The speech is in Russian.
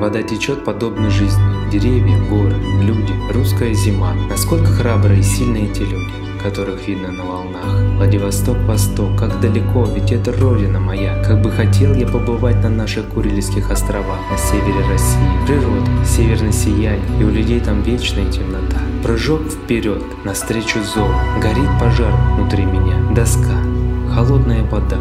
Вода течет подобно жизни. Деревья, горы, люди, русская зима. Насколько храбрые и сильные эти люди, которых видно на волнах. Владивосток, Восток, как далеко, ведь это родина моя. Как бы хотел я побывать на наших Курильских островах, на севере России. Природа, северное сияние, и у людей там вечная темнота. Прыжок вперед, навстречу зову. Горит пожар внутри меня, доска, холодная вода.